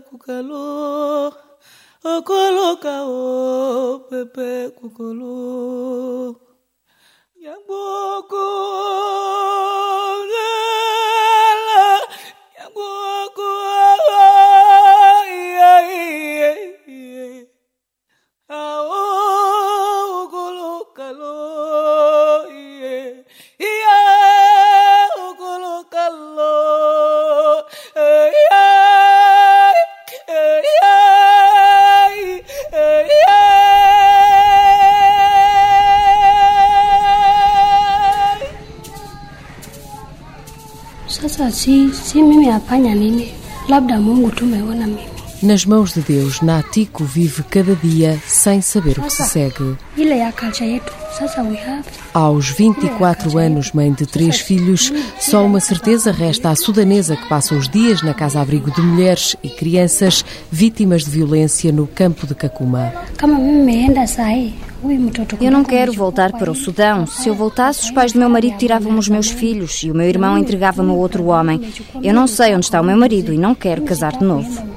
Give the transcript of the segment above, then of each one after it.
kukalo okoloka o pepe kukolo nini, labda Mungu mimi. Nas mãos de Deus, Natiko vive cada dia sem saber o que se segue. Aos 24 anos, mãe de três filhos, só uma certeza resta à sudanesa que passa os dias na casa-abrigo de mulheres e crianças vítimas de violência no campo de Kakuma. Eu não quero voltar para o Sudão. Se eu voltasse, os pais do meu marido tiravam os meus filhos e o meu irmão entregava-me a outro homem. Eu não sei onde está o meu marido e não quero casar de novo.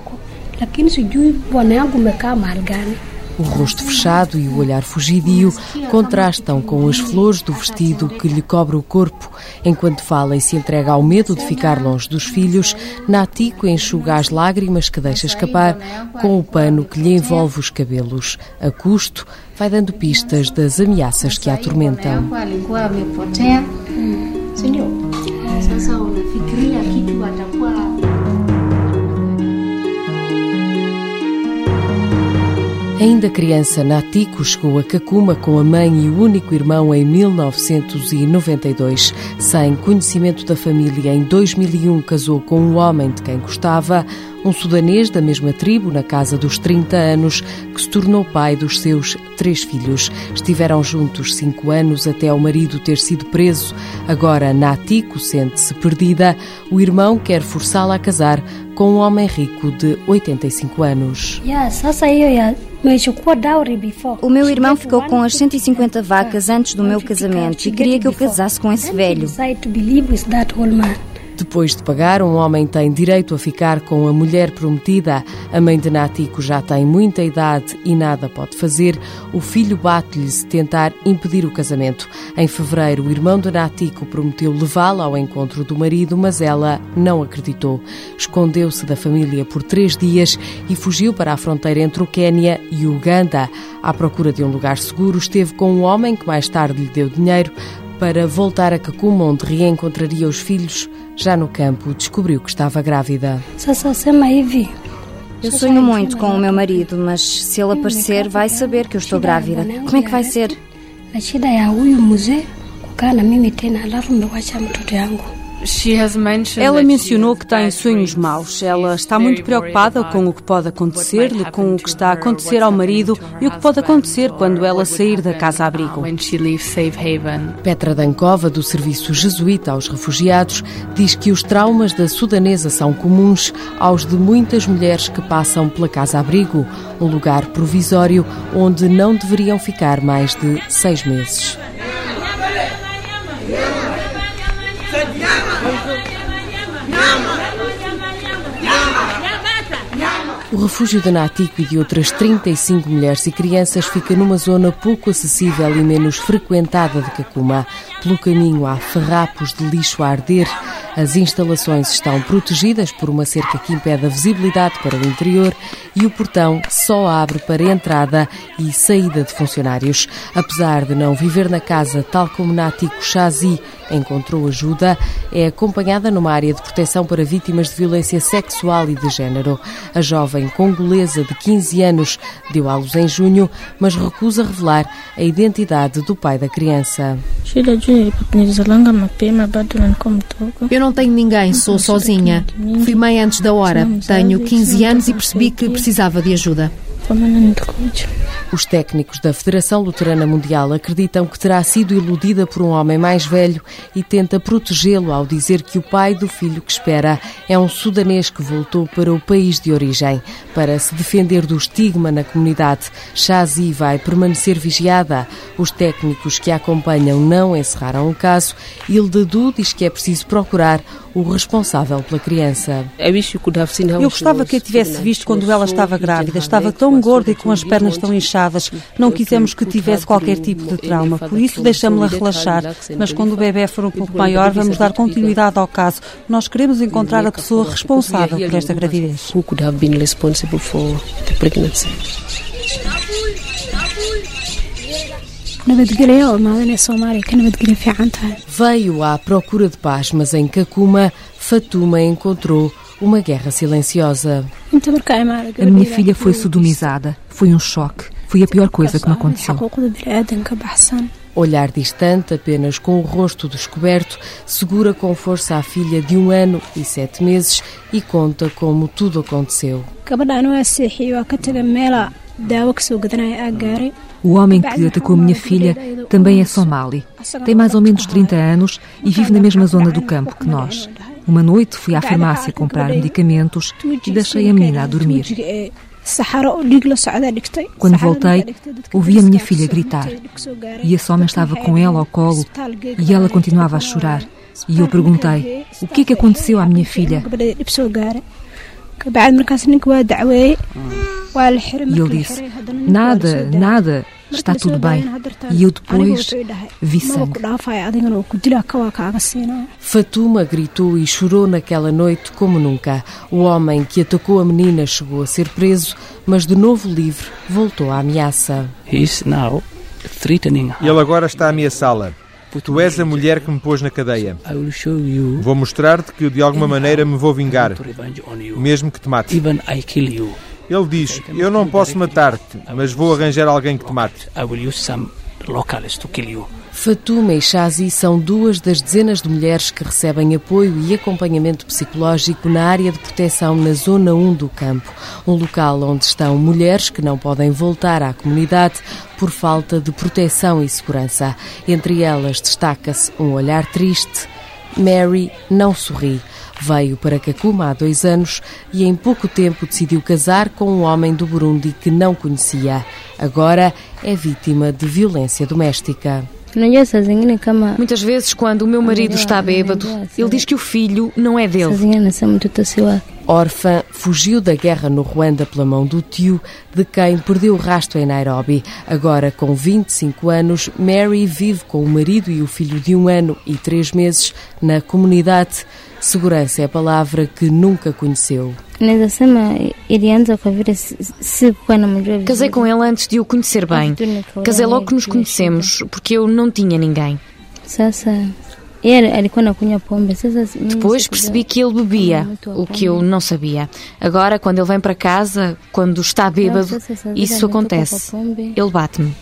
lakini sijui bwana yangu umekaa mahali gani. O rosto fechado e o olhar fugidio contrastam com as flores do vestido que lhe cobre o corpo. Enquanto fala e se entrega ao medo de ficar longe dos filhos, Natiko enxuga as lágrimas que deixa escapar com o pano que lhe envolve os cabelos. A custo, vai dando pistas das ameaças que a atormentam. alikuwa Ainda criança, Natiko chegou a Kakuma com a mãe e o único irmão em 1992. Sem conhecimento da família, em 2001 casou com um homem de quem gostava, um sudanês da mesma tribo, na casa dos 30 anos, que se tornou pai dos seus três filhos. Estiveram juntos cinco anos até o marido ter sido preso. Agora, Natiko sente-se perdida. O irmão quer forçá-la a casar com um homem rico de 85 anos. O meu irmão ficou com as 150 vacas antes do meu casamento e queria que eu casasse com esse velho. Depois de pagar, um homem tem direito a ficar com a mulher prometida. A mãe de Natiko já tem muita idade e nada pode fazer. O filho bate-lhe se tentar impedir o casamento. Em fevereiro, o irmão de Natiko prometeu levá-la ao encontro do marido, mas ela não acreditou. Escondeu-se da família por três dias e fugiu para a fronteira entre o Quênia e Uganda. À procura de um lugar seguro, esteve com um homem que mais tarde lhe deu dinheiro para voltar a Kakuma, onde reencontraria os filhos. Já no campo, descobriu que estava grávida. Eu sonho muito com o meu marido, mas se ele aparecer, vai saber que eu estou grávida. Como é que vai ser? na shida ya huyu mzee kukaa na mimi tena, alafu mmewacha mtoto yangu. Ela mencionou que tem sonhos maus. Ela está muito preocupada com o que pode acontecer-lhe, com o que está a acontecer ao marido e o que pode acontecer quando ela sair da casa-abrigo. Petra Dankova, do Serviço Jesuíta aos Refugiados, diz que os traumas da sudanesa são comuns aos de muitas mulheres que passam pela casa-abrigo, um lugar provisório onde não deveriam ficar mais de seis meses. O refúgio de Natiko e de outras 35 mulheres e crianças fica numa zona pouco acessível e menos frequentada de Kakuma. Pelo caminho há farrapos de lixo a arder. As instalações estão protegidas por uma cerca que impede a visibilidade para o interior e o portão só abre para entrada e saída de funcionários. Apesar de não viver na casa tal como Natiko Chazi encontrou ajuda, é acompanhada numa área de proteção para vítimas de violência sexual e de género. A jovem congolesa de 15 anos deu à luz em junho, mas recusa revelar a identidade do pai da criança. Eu não tenho ninguém, sou sozinha. Fui mãe antes da hora. Tenho 15 anos e percebi que precisava de ajuda. Os técnicos da Federação Luterana Mundial acreditam que terá sido iludida por um homem mais velho e tenta protegê-lo ao dizer que o pai do filho que espera é um sudanês que voltou para o país de origem. Para se defender do estigma na comunidade, Shazi vai permanecer vigiada. Os técnicos que a acompanham não encerraram o caso. Ildadu diz que é preciso procurar o responsável pela criança. Eu gostava que a tivesse visto quando ela estava grávida. Estava tão gorda e com as pernas tão inchadas. Não quisemos que tivesse qualquer tipo de trauma. Por isso deixamos-la relaxar. Mas quando o bebê for um pouco maior, vamos dar continuidade ao caso. Nós queremos encontrar a pessoa responsável por esta gravidez. Nabadgelyo oo imaadana soomaaliya ka nabadgelyo fiican tahay Veio à procura de paz, mas em Kakuma, Fatuma encontrou uma guerra silenciosa. A minha filha foi sodomizada. Foi um choque. Foi a pior coisa que me aconteceu. Olhar distante, apenas com o rosto descoberto, segura com força a filha de um ano e sete meses e conta como tudo aconteceu. O homem que atacou minha filha também é somali. Tem mais ou menos 30 anos e vive na mesma zona do campo que nós. Uma noite fui à farmácia comprar medicamentos e deixei a menina a dormir. Quando voltei, ouvi a minha filha gritar. E esse homem estava com ela ao colo e ela continuava a chorar. E eu perguntei: o que é que aconteceu à minha filha? E ele disse: Nada, nada, está tudo bem. E eu depois vi sangue. Fatuma gritou e chorou naquela noite como nunca. O homem que atacou a menina chegou a ser preso, mas de novo livre, voltou à ameaça. Ele agora está a ameaçá-la. Tu és a mulher que me pôs na cadeia. Vou mostrar-te que de alguma maneira me vou vingar, mesmo que te mate. Ele diz: Eu não posso matar-te, mas vou arranjar alguém que te mate. Fatuma e Shazi são duas das dezenas de mulheres que recebem apoio e acompanhamento psicológico na área de proteção na Zona 1 do campo, um local onde estão mulheres que não podem voltar à comunidade por falta de proteção e segurança. Entre elas destaca-se um olhar triste. Mary não sorri. Veio para Kakuma há dois anos e em pouco tempo decidiu casar com um homem do Burundi que não conhecia. Agora é vítima de violência doméstica. Muitas vezes, quando o meu marido está bêbado, ele diz que o filho não é dele. Órfã, fugiu da guerra no Ruanda pela mão do tio, de quem perdeu o rastro em Nairobi. Agora, com 25 anos, Mary vive com o marido e o filho de um ano e três meses na comunidade. Segurança é a palavra que nunca conheceu. Casei com ele antes de o conhecer bem. Casei logo que nos conhecemos, porque eu não tinha ninguém. Depois percebi que ele bebia, o que eu não sabia. Agora, quando ele vem para casa, quando está bêbado, isso acontece. Ele bate-me.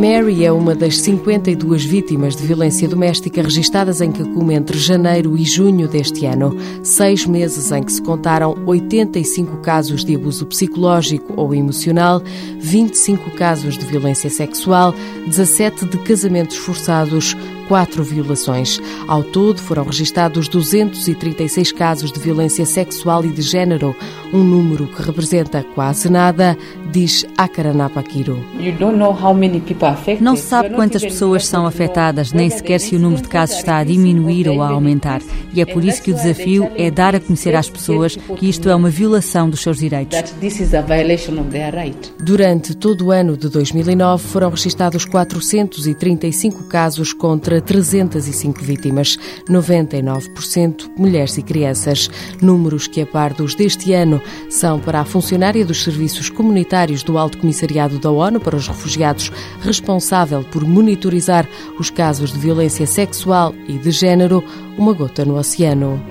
Mary é uma das 52 vítimas de violência doméstica registadas em Kakuma entre janeiro e junho deste ano. Seis meses em que se contaram 85 casos de abuso psicológico ou emocional, 25 casos de violência sexual, 17 de casamentos forçados, quatro violações. Ao todo, foram registados 236 casos de violência sexual e de género, um número que representa quase nada, diz Akaranapakiro. Não se sabe quantas pessoas são afetadas, nem sequer se o número de casos está a diminuir ou a aumentar. E é por isso que o desafio é dar a conhecer às pessoas que isto é uma violação dos seus direitos. Durante todo o ano de 2009 foram registados 435 casos contra 305 vítimas, 99% mulheres e crianças. Números que, a par dos deste ano, são para a funcionária dos serviços comunitários do Alto Comissariado da ONU para os Refugiados, responsável por monitorizar os casos de violência sexual e de género, uma gota no oceano.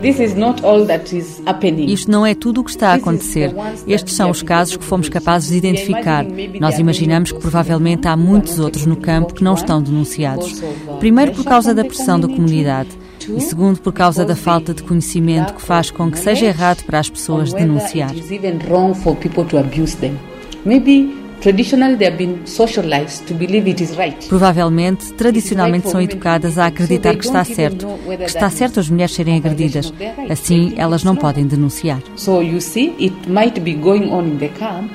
Isto não é tudo o que está a acontecer. Estes são os casos que fomos capazes de identificar. Nós imaginamos que provavelmente há muitos outros no campo que não estão denunciados. Primeiro por causa da pressão da comunidade. e segundo, por causa da falta de conhecimento que faz com que seja errado para as pessoas denunciar. Provavelmente, tradicionalmente são educadas a acreditar que está certo, que está certo as mulheres serem agredidas. Assim, elas não podem denunciar. So you see, it might be going on in the camp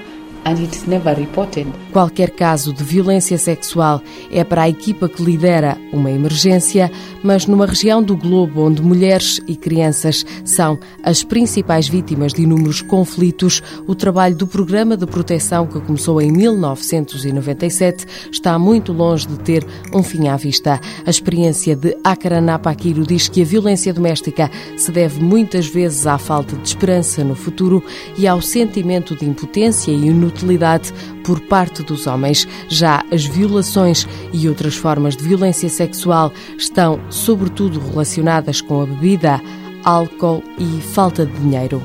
Qualquer caso de violência sexual é para a equipa que lidera uma emergência, mas numa região do globo onde mulheres e crianças são as principais vítimas de inúmeros conflitos, o trabalho do Programa de Proteção que começou em 1997 está muito longe de ter um fim à vista. A experiência de Akaranapakiro diz que a violência doméstica se deve muitas vezes à falta de esperança no futuro e ao sentimento de impotência e inutilidade por parte dos homens. Já as violações e outras formas de violência sexual estão, sobretudo, relacionadas com a bebida, álcool e falta de dinheiro.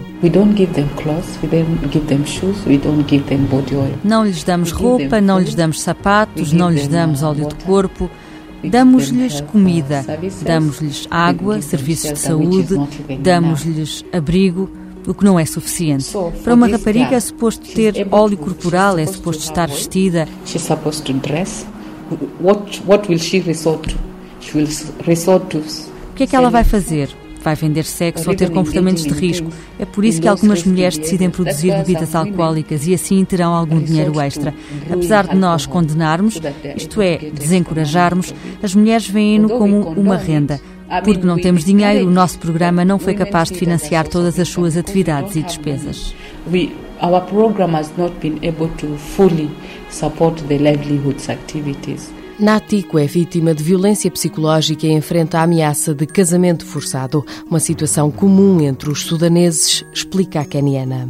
Não lhes damos roupa, não lhes damos sapatos, não lhes damos óleo de corpo. Damos-lhes comida, damos-lhes água, serviços de saúde, damos-lhes abrigo o que não é suficiente. Para uma rapariga é suposto ter óleo corporal, é suposto estar vestida. O que é que ela vai fazer? Vai vender sexo ou ter comportamentos de risco. É por isso que algumas mulheres decidem produzir bebidas alcoólicas e assim terão algum dinheiro extra. Apesar de nós condenarmos, isto é, desencorajarmos, as mulheres veem-no como uma renda. Porque não temos dinheiro, o nosso programa não foi capaz de financiar todas as suas atividades e despesas. Our program has not been able to fully support the livelihoods activities. Natiko é vítima de violência psicológica e enfrenta a ameaça de casamento forçado, uma situação comum entre os sudaneses, explica a keniana.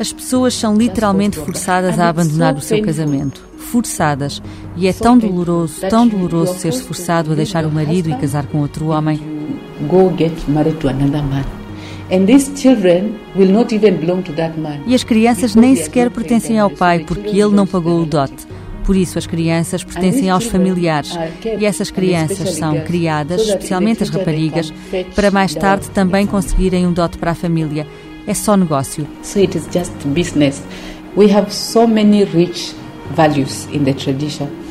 As pessoas são literalmente forçadas a abandonar o seu casamento forçadas. E é tão doloroso, tão doloroso ser-se forçado a deixar o marido e casar com outro homem. E as crianças nem sequer pertencem ao pai porque ele não pagou o dote. Por isso, as crianças pertencem aos familiares e essas crianças são criadas, especialmente as raparigas, para mais tarde também conseguirem um dote para a família. É só negócio. So it is just business. We have so many rich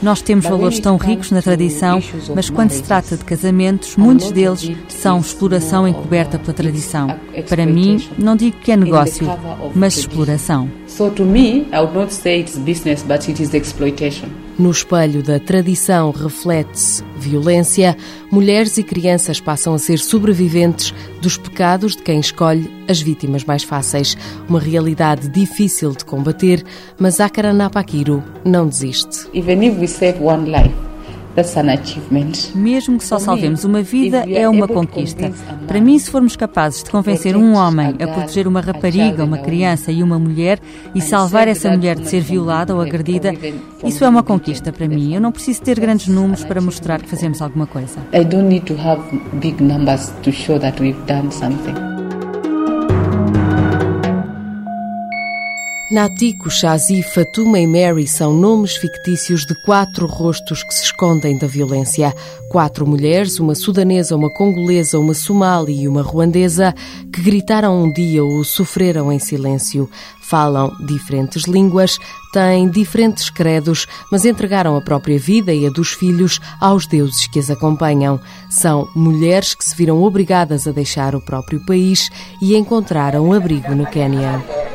nós temos valores tão ricos na tradição, mas quando se trata de casamentos, muitos deles são exploração encoberta pela tradição. Para mim, não digo que é negócio, mas exploração. So to me, I would not say it's business, but it is exploitation. No espelho da tradição reflete-se violência, mulheres e crianças passam a ser sobreviventes dos pecados de quem escolhe as vítimas mais fáceis. Uma realidade difícil de combater, mas Akaranapakiro não desiste. Even if we save one life, mesmo que só salvemos uma vida, é uma conquista. Para mim, se formos capazes de convencer um homem a proteger uma rapariga, uma criança e uma mulher e salvar essa mulher de ser violada ou agredida, isso é uma conquista para mim. Eu não preciso ter grandes números para mostrar que fazemos alguma coisa. I don't need to have big numbers to show that we've done something. Natiko, Shazi, Fatuma e Mary são nomes fictícios de quatro rostos que se escondem da violência. Quatro mulheres, uma sudanesa, uma congolesa, uma somali e uma ruandesa, que gritaram um dia ou sofreram em silêncio. Falam diferentes línguas, têm diferentes credos, mas entregaram a própria vida e a dos filhos aos deuses que as acompanham. São mulheres que se viram obrigadas a deixar o próprio país e encontraram abrigo no Quênia.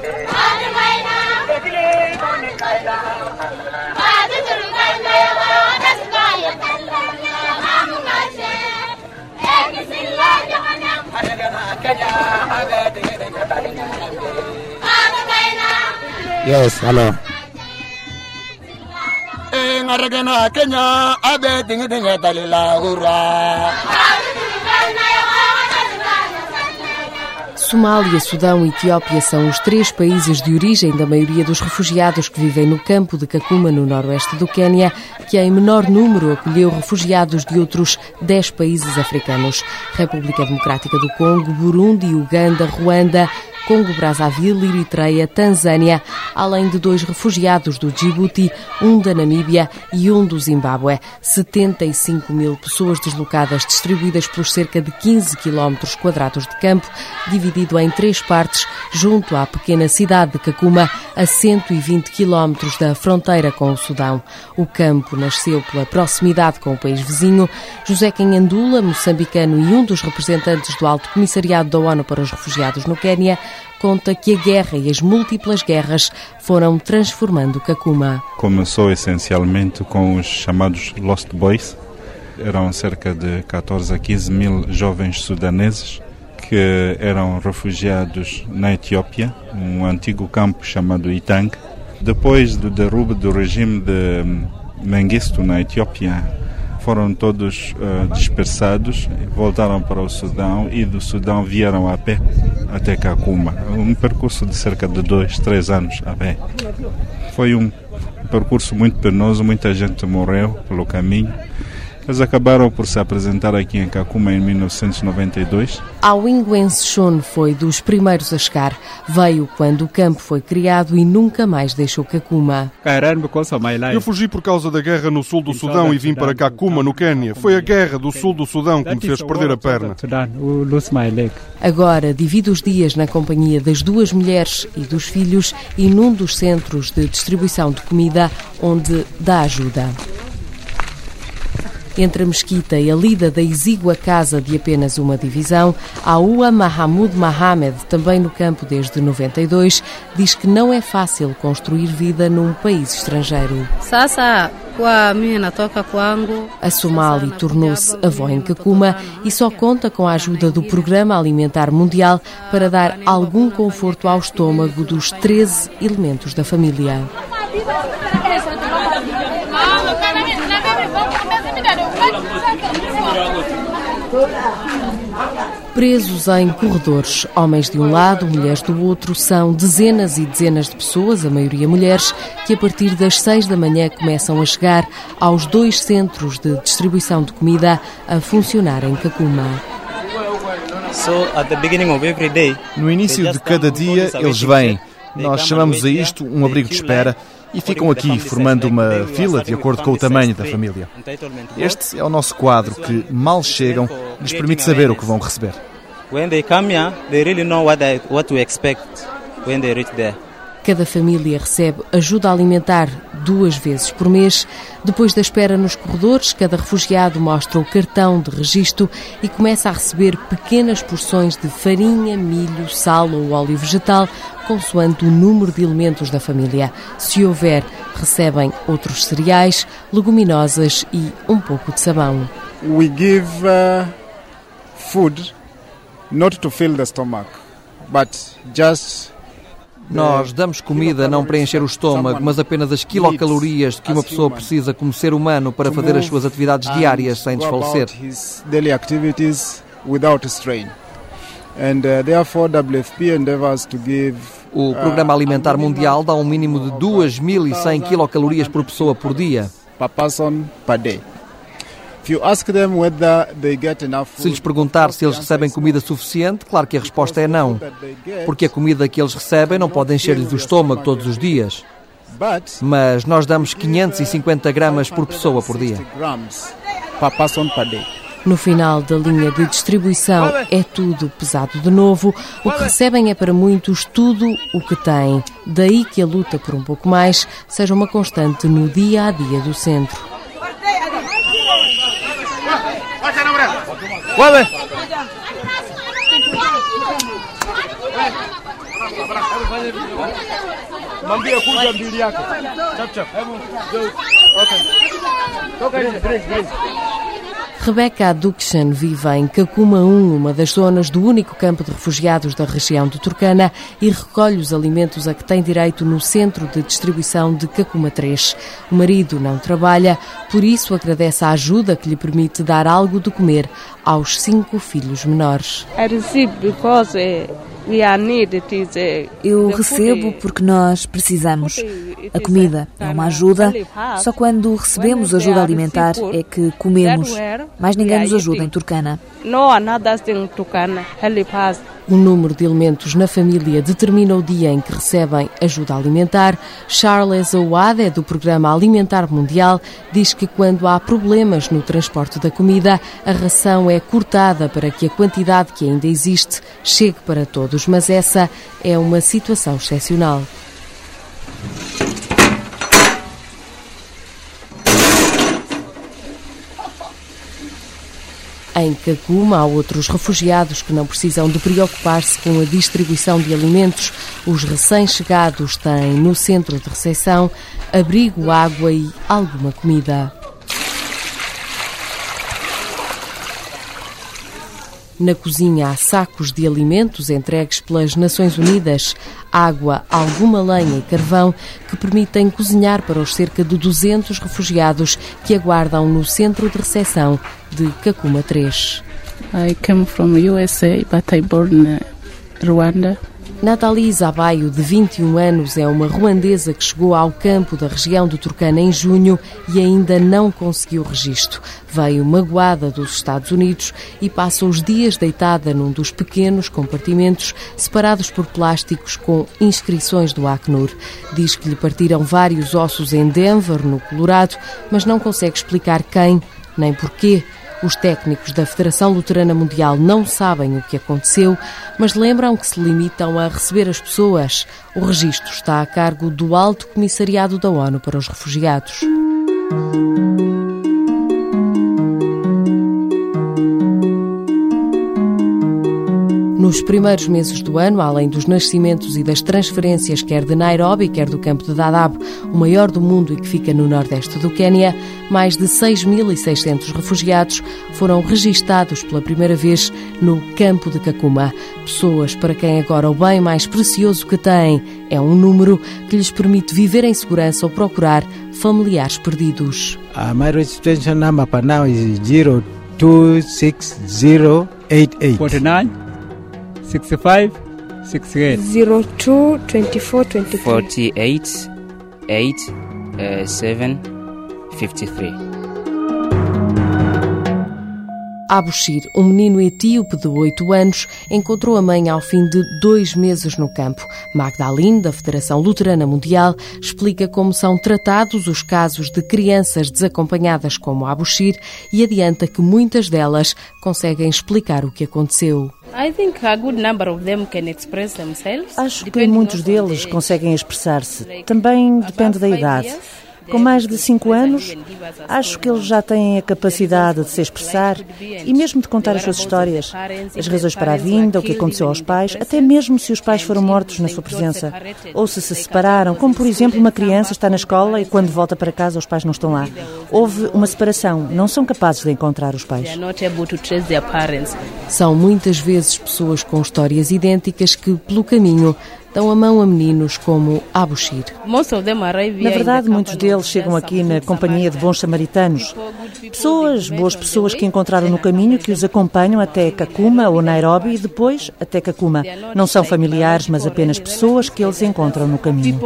Yes, hello. Eh, Ngarekena Kenya abe dingi dingi. Somália, Sudão e Etiópia são os três países de origem da maioria dos refugiados que vivem no campo de Kakuma, no noroeste do Quênia, que em menor número acolheu refugiados de outros dez países africanos. República Democrática do Congo, Burundi, Uganda, Ruanda, Congo Brazzaville, Eritreia, Tanzânia, além de dois refugiados do Djibouti, um da Namíbia e um do Zimbábue. 75 mil pessoas deslocadas, distribuídas pelos cerca de 15 quilómetros quadrados de campo, dividido em três partes, junto à pequena cidade de Kakuma, a 120 quilómetros da fronteira com o Sudão. O campo nasceu pela proximidade com o país vizinho. José Canhandula, moçambicano e um dos representantes do Alto Comissariado da ONU para os Refugiados no Quênia, conta que a guerra e as múltiplas guerras foram transformando Kakuma. Começou essencialmente com os chamados Lost Boys. Eram cerca de 14 a 15 mil jovens sudaneses que eram refugiados na Etiópia, um antigo campo chamado Itang. Depois do derrubo do regime de Mengistu na Etiópia, foram todos uh, dispersados, voltaram para o Sudão e do Sudão vieram a pé até Kakuma. Um percurso de cerca de dois, três anos a pé. Foi um percurso muito penoso, muita gente morreu pelo caminho. Eles acabaram por se apresentar aqui em Kakuma em 1992. A Shun foi dos primeiros a chegar. Veio quando o campo foi criado e nunca mais deixou Kakuma. Eu fugi por causa da guerra no sul do Sudão e vim para Kakuma, no Quênia. Foi a guerra do sul do Sudão que me fez perder a perna. Agora divide os dias na companhia das duas mulheres e dos filhos e num dos centros de distribuição de comida onde dá ajuda. Entre a mesquita e a lida da exígua casa de apenas uma divisão, Aua Mahamud Mohamed, também no campo desde 92, diz que não é fácil construir vida num país estrangeiro. A Somali tornou-se avó em Kakuma e só conta com a ajuda do Programa Alimentar Mundial para dar algum conforto ao estômago dos 13 elementos da família. Presos em corredores, homens de um lado, mulheres do outro, são dezenas e dezenas de pessoas, a maioria mulheres, que a partir das seis da manhã começam a chegar aos dois centros de distribuição de comida a funcionar em Kakuma. No início de cada dia, eles vêm. Nós chamamos a isto um abrigo de espera e ficam aqui formando uma fila de acordo com o tamanho da família. Este é o nosso quadro que, mal chegam, lhes permite saber o que vão receber. Cada família recebe ajuda alimentar duas vezes por mês. Depois da espera nos corredores, cada refugiado mostra o cartão de registro e começa a receber pequenas porções de farinha, milho, sal ou óleo vegetal, consoante o número de elementos da família. Se houver, recebem outros cereais, leguminosas e um pouco de sabão. We give uh, food not to fill the stomach, but just nós damos comida não para encher o estômago, mas apenas as quilocalorias que uma pessoa precisa como ser humano para fazer as suas atividades diárias sem desfalecer. O Programa Alimentar Mundial dá um mínimo de 2.100 quilocalorias por pessoa por dia. Se lhes perguntar se eles recebem comida suficiente, claro que a resposta é não, porque a comida que eles recebem não pode encher-lhes o estômago todos os dias. Mas nós damos 550 gramas por pessoa por dia. No final da linha de distribuição é tudo pesado de novo. O que recebem é para muitos tudo o que têm. Daí que a luta por um pouco mais seja uma constante no dia a dia do centro. Wewe. Mwambie kuja mbili yake. Chap chap. Hebu. Okay. Toka nje. Rebecca Adukshan vive em Kakuma 1, uma das zonas do único campo de refugiados da região de Turcana, e recolhe os alimentos a que tem direito no centro de distribuição de Kakuma 3. O marido não trabalha, por isso agradece a ajuda que lhe permite dar algo de comer aos cinco filhos menores. I received because uh, eu recebo porque nós precisamos. A comida é uma ajuda, só quando recebemos ajuda alimentar é que comemos. Mais ninguém nos ajuda em Turcana. Thing Turkana help us. O número de elementos na família determina o dia em que recebem ajuda alimentar. Charles Ouad, é do Programa Alimentar Mundial, diz que quando há problemas no transporte da comida, a ração é cortada para que a quantidade que ainda existe chegue para todos. Mas essa é uma situação excepcional. Em Kakuma há outros refugiados que não precisam de preocupar-se com a distribuição de alimentos. Os recém-chegados têm no centro de recepção abrigo, água e alguma comida. Na cozinha há sacos de alimentos entregues pelas Nações Unidas, água, alguma lenha e carvão que permitem cozinhar para os cerca de 200 refugiados que aguardam no centro de recepção de Kakuma 3. I came from USA, but I born in Rwanda. Nathalie Zabaio, de 21 anos, é uma ruandesa que chegou ao campo da região do Turcana em junho e ainda não conseguiu registro. Veio magoada dos Estados Unidos e passa os dias deitada num dos pequenos compartimentos separados por plásticos com inscrições do Acnur. Diz que lhe partiram vários ossos em Denver, no Colorado, mas não consegue explicar quem nem porquê. Os técnicos da Federação Luterana Mundial não sabem o que aconteceu, mas lembram que se limitam a receber as pessoas. O registro está a cargo do Alto Comissariado da ONU para os Refugiados. Nos primeiros meses do ano, além dos nascimentos e das transferências, quer de Nairobi, quer do campo de Dadaab, o maior do mundo e que fica no nordeste do Quênia, mais de 6.600 refugiados foram registados pela primeira vez no campo de Kakuma. Pessoas para quem agora o bem mais precioso que têm é um número que lhes permite viver em segurança ou procurar familiares perdidos. Uh, my registration number for now is 0260888. 49 65 68 02 24 23 48 8 uh, 7 53 Abushir, um menino etíope de 8 anos, encontrou a mãe ao fim de dois meses no campo. Magdalene, da Federação Luterana Mundial, explica como são tratados os casos de crianças desacompanhadas como Abushir e adianta que muitas delas conseguem explicar o que aconteceu. Acho que muitos deles conseguem expressar-se. Também depende da idade. Com mais de cinco anos, acho que eles já têm a capacidade de se expressar e mesmo de contar as suas histórias, as razões para a vinda, o que aconteceu aos pais, até mesmo se os pais foram mortos na sua presença ou se se separaram, como por exemplo uma criança está na escola e quando volta para casa os pais não estão lá. Houve uma separação, não são capazes de encontrar os pais. São muitas vezes pessoas com histórias idênticas que, pelo caminho, dão a mão a meninos como Abushir. Na verdade, muitos deles chegam aqui na companhia de bons samaritanos. Pessoas, boas pessoas que encontraram no caminho, que os acompanham até Kakuma ou Nairobi e depois até Kakuma. Não são familiares, mas apenas pessoas que eles encontram no caminho.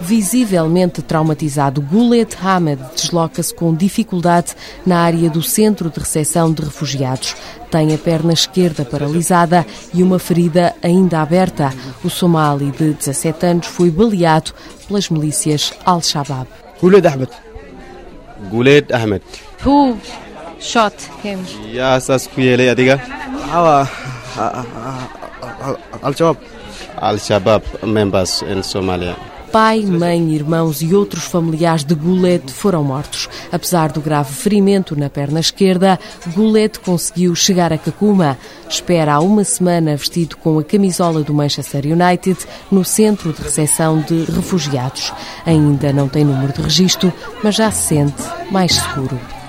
Visivelmente traumatizado, Gulet Hamed desloca-se com dificuldade na área do centro de recepção de refugiados. Tem a perna esquerda paralisada e uma ferida ainda aberta. O somali de 17 anos foi baleado pelas milícias Al-Shabaab. Gulet Ahmed. Gulet Ahmed. Who shot him? Al-Shabaab. Al-Shabaab members in Somalia. Pai, mãe, irmãos e outros familiares de Goulet foram mortos. Apesar do grave ferimento na perna esquerda, Goulet conseguiu chegar a Kakuma. Espera há uma semana vestido com a camisola do Manchester United no centro de recepção de refugiados. Ainda não tem número de registro, mas já se sente mais seguro.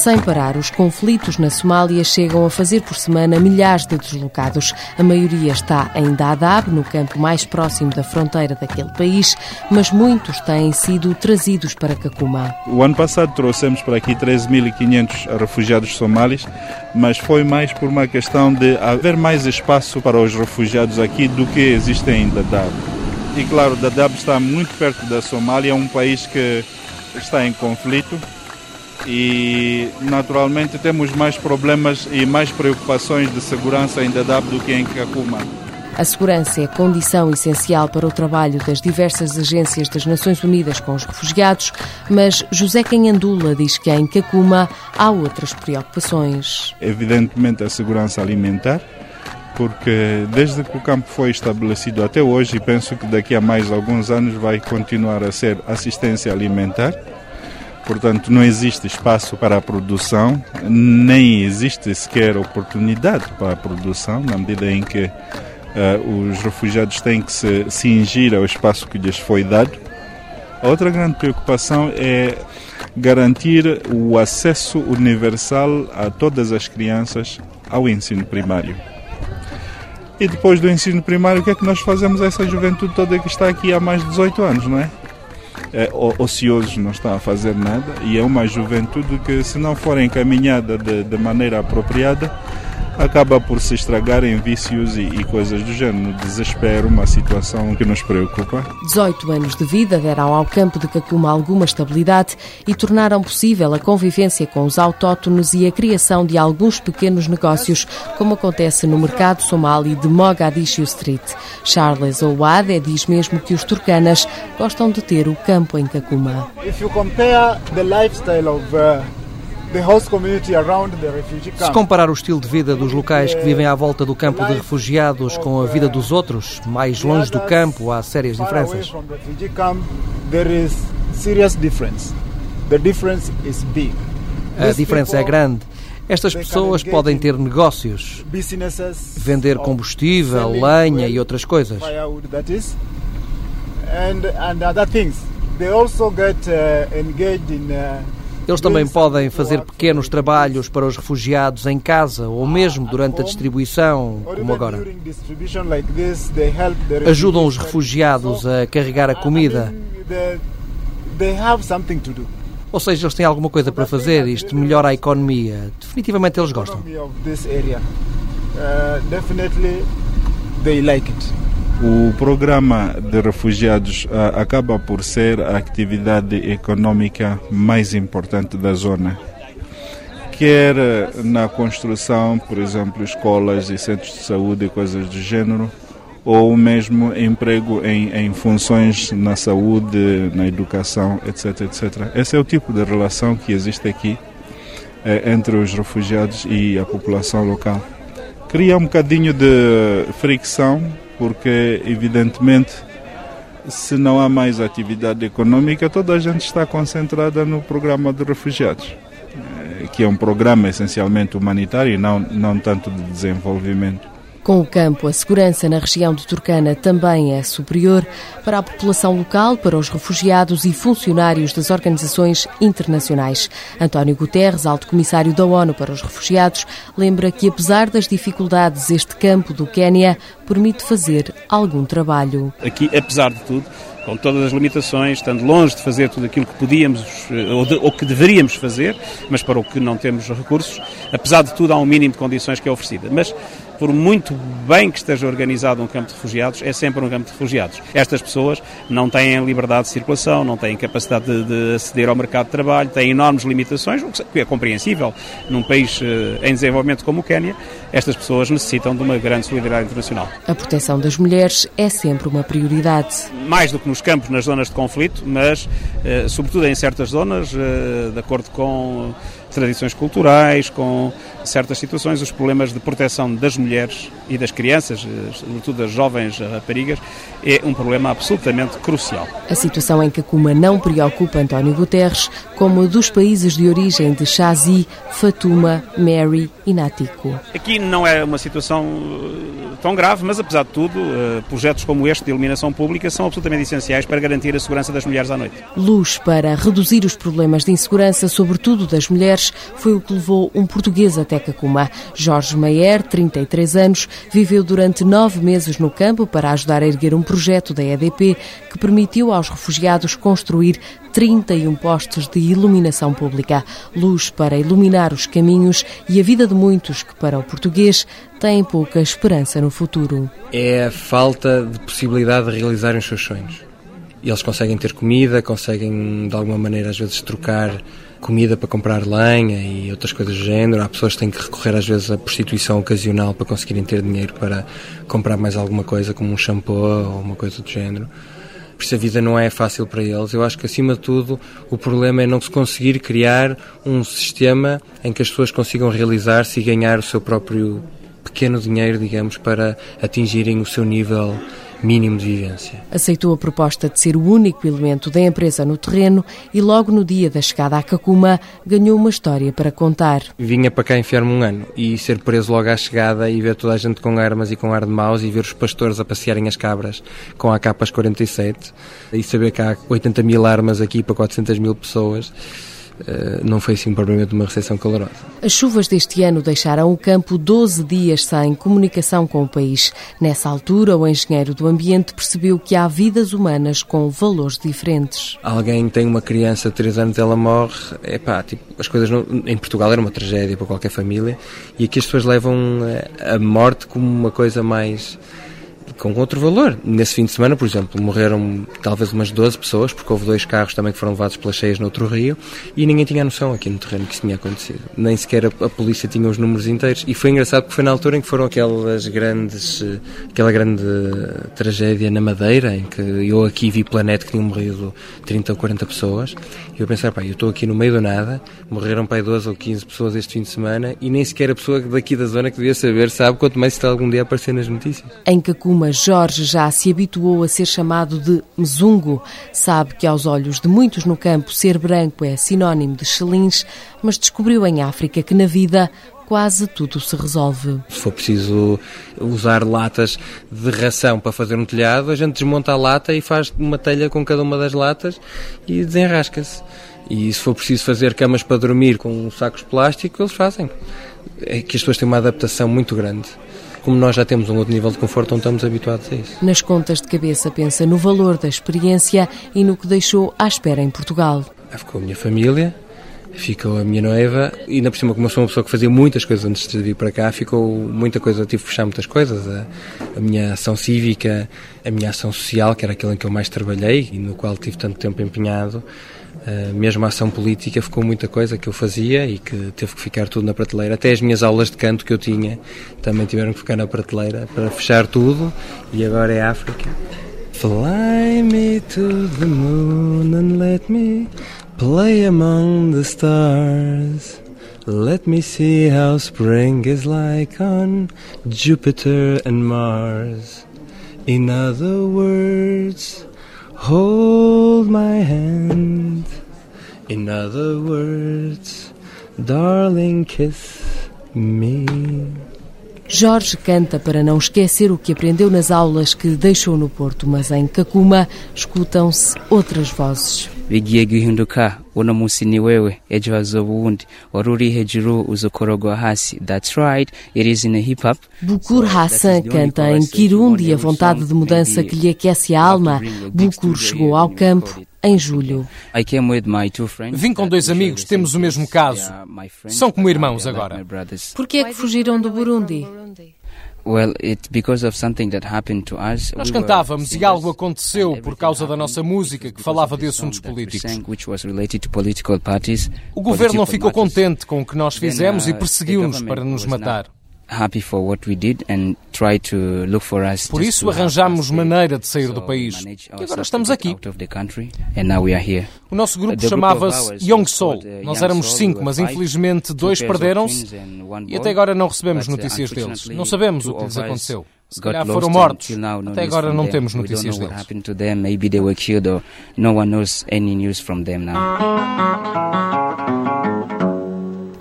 Sem parar, os conflitos na Somália chegam a fazer por semana milhares de deslocados. A maioria está em Dadaab, no campo mais próximo da fronteira daquele país, mas muitos têm sido trazidos para Kakuma. O ano passado trouxemos para aqui 13.500 refugiados somalis, mas foi mais por uma questão de haver mais espaço para os refugiados aqui do que existe em Dadaab. E claro, Dadaab está muito perto da Somália, é um país que está em conflito e naturalmente temos mais problemas e mais preocupações de segurança em Dadaab do que em Kakuma. A segurança é condição essencial para o trabalho das diversas agências das Nações Unidas com os refugiados, mas José Canhandula diz que em Kakuma há outras preocupações. Evidentemente a segurança alimentar, porque desde que o campo foi estabelecido até hoje, e penso que daqui a mais alguns anos vai continuar a ser assistência alimentar. Portanto, não existe espaço para a produção, nem existe sequer oportunidade para a produção, na medida em que uh, os refugiados têm que se cingir ao espaço que lhes foi dado. Outra grande preocupação é garantir o acesso universal a todas as crianças ao ensino primário. E depois do ensino primário, o que é que nós fazemos a essa juventude toda que está aqui há mais de 18 anos, não é? É ociosos, não está a fazer nada, e é uma juventude que, se não for encaminhada de, de maneira apropriada, acaba por se estragar em vícios e, e, coisas do género. Desespero, uma situação que nos preocupa. 18 anos de vida deram ao campo de Cacuma alguma estabilidade e tornaram possível a convivência com os autóctonos e a criação de alguns pequenos negócios, como acontece no mercado somali de Mogadishu Street. Charles Ouad diz mesmo que os turcanas gostam de ter o campo em Cacuma. If you compare the lifestyle of uh... Se comparar o estilo de vida dos locais que vivem à volta do campo de refugiados com a vida dos outros, mais longe do campo, há sérias diferenças. A diferença é grande. Estas pessoas podem ter negócios, vender combustível, lenha e outras coisas. And other things. They also get uh, engaged in uh, eles também podem fazer pequenos trabalhos para os refugiados em casa ou mesmo durante a distribuição, como agora. Ajudam os refugiados a carregar a comida. Ou seja, eles têm alguma coisa para fazer, isto melhora a economia. Definitivamente eles gostam. O programa de refugiados uh, acaba por ser a atividade econômica mais importante da zona. Quer na construção, por exemplo, escolas e centros de saúde e coisas do gênero, ou mesmo emprego em, em funções na saúde, na educação, etc, etc. Esse é o tipo de relação que existe aqui eh, entre os refugiados e a população local. Cria um bocadinho de fricção porque evidentemente se não há mais atividade econômica, toda a gente está concentrada no programa de refugiados, eh, que é um programa essencialmente humanitário e não, não tanto de desenvolvimento. Com o campo, a segurança na região de Turcana também é superior para a população local, para os refugiados e funcionários das organizações internacionais. António Guterres, alto comissário da ONU para os refugiados, lembra que, apesar das dificuldades, este campo do Quênia permite fazer algum trabalho. Aqui, apesar de tudo, com todas as limitações, estando longe de fazer tudo aquilo que podíamos eh, ou, de, ou, que deveríamos fazer, mas para o que não temos recursos, apesar de tudo há um mínimo de condições que é oferecida. Mas por muito bem que esteja organizado um campo de refugiados, é sempre um campo de refugiados. Estas pessoas não têm liberdade de circulação, não têm capacidade de, de aceder ao mercado de trabalho, têm enormes limitações, o que é compreensível. Num país eh, em desenvolvimento como o Quênia, estas pessoas necessitam de uma grande solidariedade internacional. A proteção das mulheres é sempre uma prioridade. Mais do que nos campos, nas zonas de conflito, mas eh, sobretudo em certas zonas, eh, de acordo com tradições culturais, com certas situações, os problemas de proteção das mulheres e das crianças, eh, sobretudo das jovens raparigas, é um problema absolutamente crucial. A situação em Kakuma não preocupa António Guterres, como a dos países de origem de Chazi, Fatuma, Mary e Natiko. Aqui não é uma situação eh, tão grave, mas apesar de tudo, uh, projetos como este de iluminação pública são absolutamente essenciais para garantir a segurança das mulheres à noite. Luz para reduzir os problemas de insegurança, sobretudo das mulheres, foi o que levou um português até Cacuma. Jorge Maier, 33 anos, viveu durante nove meses no campo para ajudar a erguer um projeto da EDP que permitiu aos refugiados construir 31 postos de iluminação pública. Luz para iluminar os caminhos e a vida de muitos que, para o português, têm pouca esperança no futuro. É a falta de possibilidade de realizarem os seus sonhos. Eles conseguem ter comida, conseguem de alguma maneira às vezes trocar comida para comprar lenha e outras coisas do género. Há pessoas que têm que recorrer às vezes à prostituição ocasional para conseguirem ter dinheiro para comprar mais alguma coisa, como um shampoo ou uma coisa do género. Por isso a vida não é fácil para eles. Eu acho que acima de tudo o problema é não se conseguir criar um sistema em que as pessoas consigam realizar-se e ganhar o seu próprio pequeno dinheiro, digamos, para atingirem o seu nível mínimo de vivência. Aceitou a proposta de ser o único elemento da empresa no terreno e logo no dia da chegada à Cacuma ganhou uma história para contar. Vinha para cá enfiar-me um ano e ser preso logo à chegada e ver toda a gente com armas e com ar de maus e ver os pastores a passearem as cabras com AKs 47 e saber que há 80 mil armas aqui para 400 mil pessoas não foi assim propriamente uma recepção calorosa. As chuvas deste ano deixaram o campo 12 dias sem comunicação com o país. Nessa altura, o engenheiro do ambiente percebeu que há vidas humanas com valores diferentes. Alguém tem uma criança de 3 anos, ela morre, é pá, tipo, as coisas não, em Portugal era uma tragédia para qualquer família e aqui as pessoas levam a morte como uma coisa mais com outro valor. Nesse fim de semana, por exemplo, morreram talvez umas 12 pessoas, porque houve dois carros também que foram levados pelas cheias no outro rio, e ninguém tinha noção aqui no terreno que isso tinha acontecido. Nem sequer a, a, polícia tinha os números inteiros. E foi engraçado porque foi na altura em que foram aquelas grandes, aquela grande tragédia na Madeira, em que eu aqui vi Planeta que tinham morrido 30 ou 40 pessoas, e eu pensei, pá, eu estou aqui no meio do nada, morreram aí 12 ou 15 pessoas este fim de semana, e nem sequer a pessoa daqui da zona que devia saber sabe quanto mais está algum dia a aparecer nas notícias. Em Cacuma, Jorge já se habituou a ser chamado de Mzungo. Sabe que, aos olhos de muitos no campo, ser branco é sinónimo de chelins, mas descobriu em África que na vida quase tudo se resolve. Se for preciso usar latas de ração para fazer um telhado, a gente desmonta a lata e faz uma telha com cada uma das latas e desenrasca-se. E se for preciso fazer camas para dormir com sacos de plástico, eles fazem. É que as pessoas têm uma adaptação muito grande como nós já temos um outro nível de conforto, não estamos habituados a isso. Nas contas de cabeça, pensa no valor da experiência e no que deixou à espera em Portugal. Ficou a minha família, ficou a minha noiva e ainda por cima como eu sou uma pessoa que fazia muitas coisas antes de vir para cá, ficou muita coisa, tive que fechar muitas coisas, a, a, minha ação cívica, a minha ação social, que era aquilo em que eu mais trabalhei e no qual tive tanto tempo empenhado, mesmo a ação política ficou muita coisa que eu fazia e que teve que ficar tudo na prateleira. Até as minhas aulas de canto que eu tinha também tiveram que ficar na prateleira para fechar tudo e agora é África. Fly me to the moon and let me play among the stars. Let me see how spring is like on Jupiter and Mars. In other words, Hold my hand. In other words, darling, kiss me. Jorge canta para não esquecer o que aprendeu nas aulas que deixou no Porto, mas em Cacuma escutam-se outras vozes. Bigiye guhinduka uno munsi ni wewe ejo hazoba uwundi. Wari uri hejuru uzokorogwa hasi. That's right. It is in a hip hop. Bukur Hassan canta em Kirundi a vontade de mudança que lhe aquece a alma. Bukur chegou ao campo em julho. Vim com dois amigos, temos o mesmo caso. São como irmãos agora. Por que é que fugiram do Burundi? Well, it because of something that happened to us. Nós cantávamos e algo aconteceu por causa da nossa música que falava de assuntos políticos. O governo não ficou contente com o que nós fizemos e uh, perseguiu-nos para nos matar happy for what we did and try to look for us. Por isso arranjamos maneira de sair do país. E agora estamos aqui. O nosso grupo chamava-se Young Soul. Nós éramos cinco, mas infelizmente dois perderam-se e até agora não recebemos notícias deles. Não sabemos o que lhes aconteceu. Se calhar foram mortos. Até agora não temos notícias deles. Maybe they were killed or no one knows any news from them now.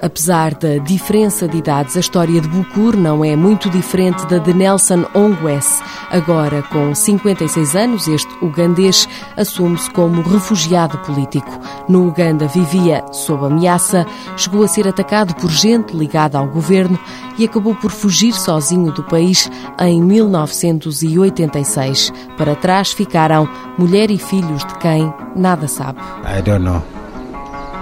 Apesar da diferença de idades, a história de Bukur não é muito diferente da de Nelson Ongwes. Agora, com 56 anos, este ugandês assume-se como refugiado político. No Uganda vivia sob ameaça, chegou a ser atacado por gente ligada ao governo e acabou por fugir sozinho do país em 1986. Para trás ficaram mulher e filhos de quem nada sabe. I don't know.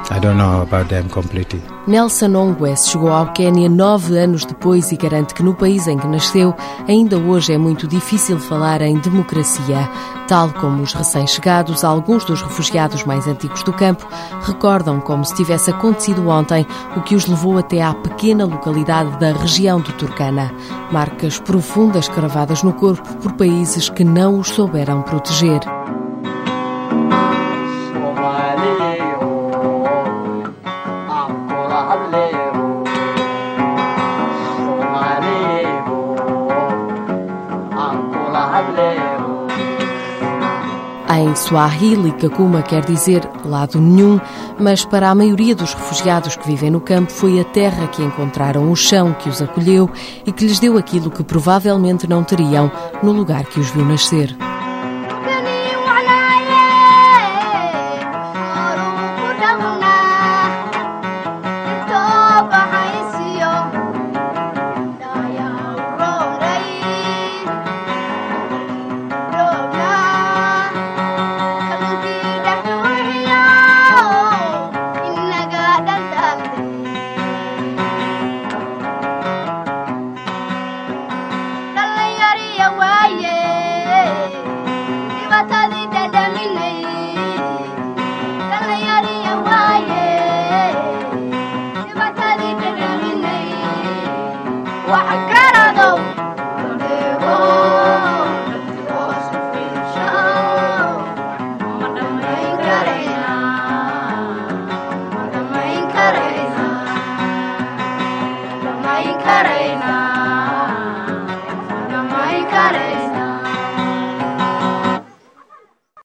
I don't know about them completely. Nelson Ongwes chegou ao Quênia nove anos depois e garante que no país em que nasceu ainda hoje é muito difícil falar em democracia. Tal como os recém-chegados, alguns dos refugiados mais antigos do campo recordam como se tivesse acontecido ontem o que os levou até à pequena localidade da região do Turkana. Marcas profundas cravadas no corpo por países que não os souberam proteger. Swahili, Kakuma quer dizer lado nenhum, mas para a maioria dos refugiados que vivem no campo foi a terra que encontraram, o chão que os acolheu e que lhes deu aquilo que provavelmente não teriam no lugar que os viu nascer.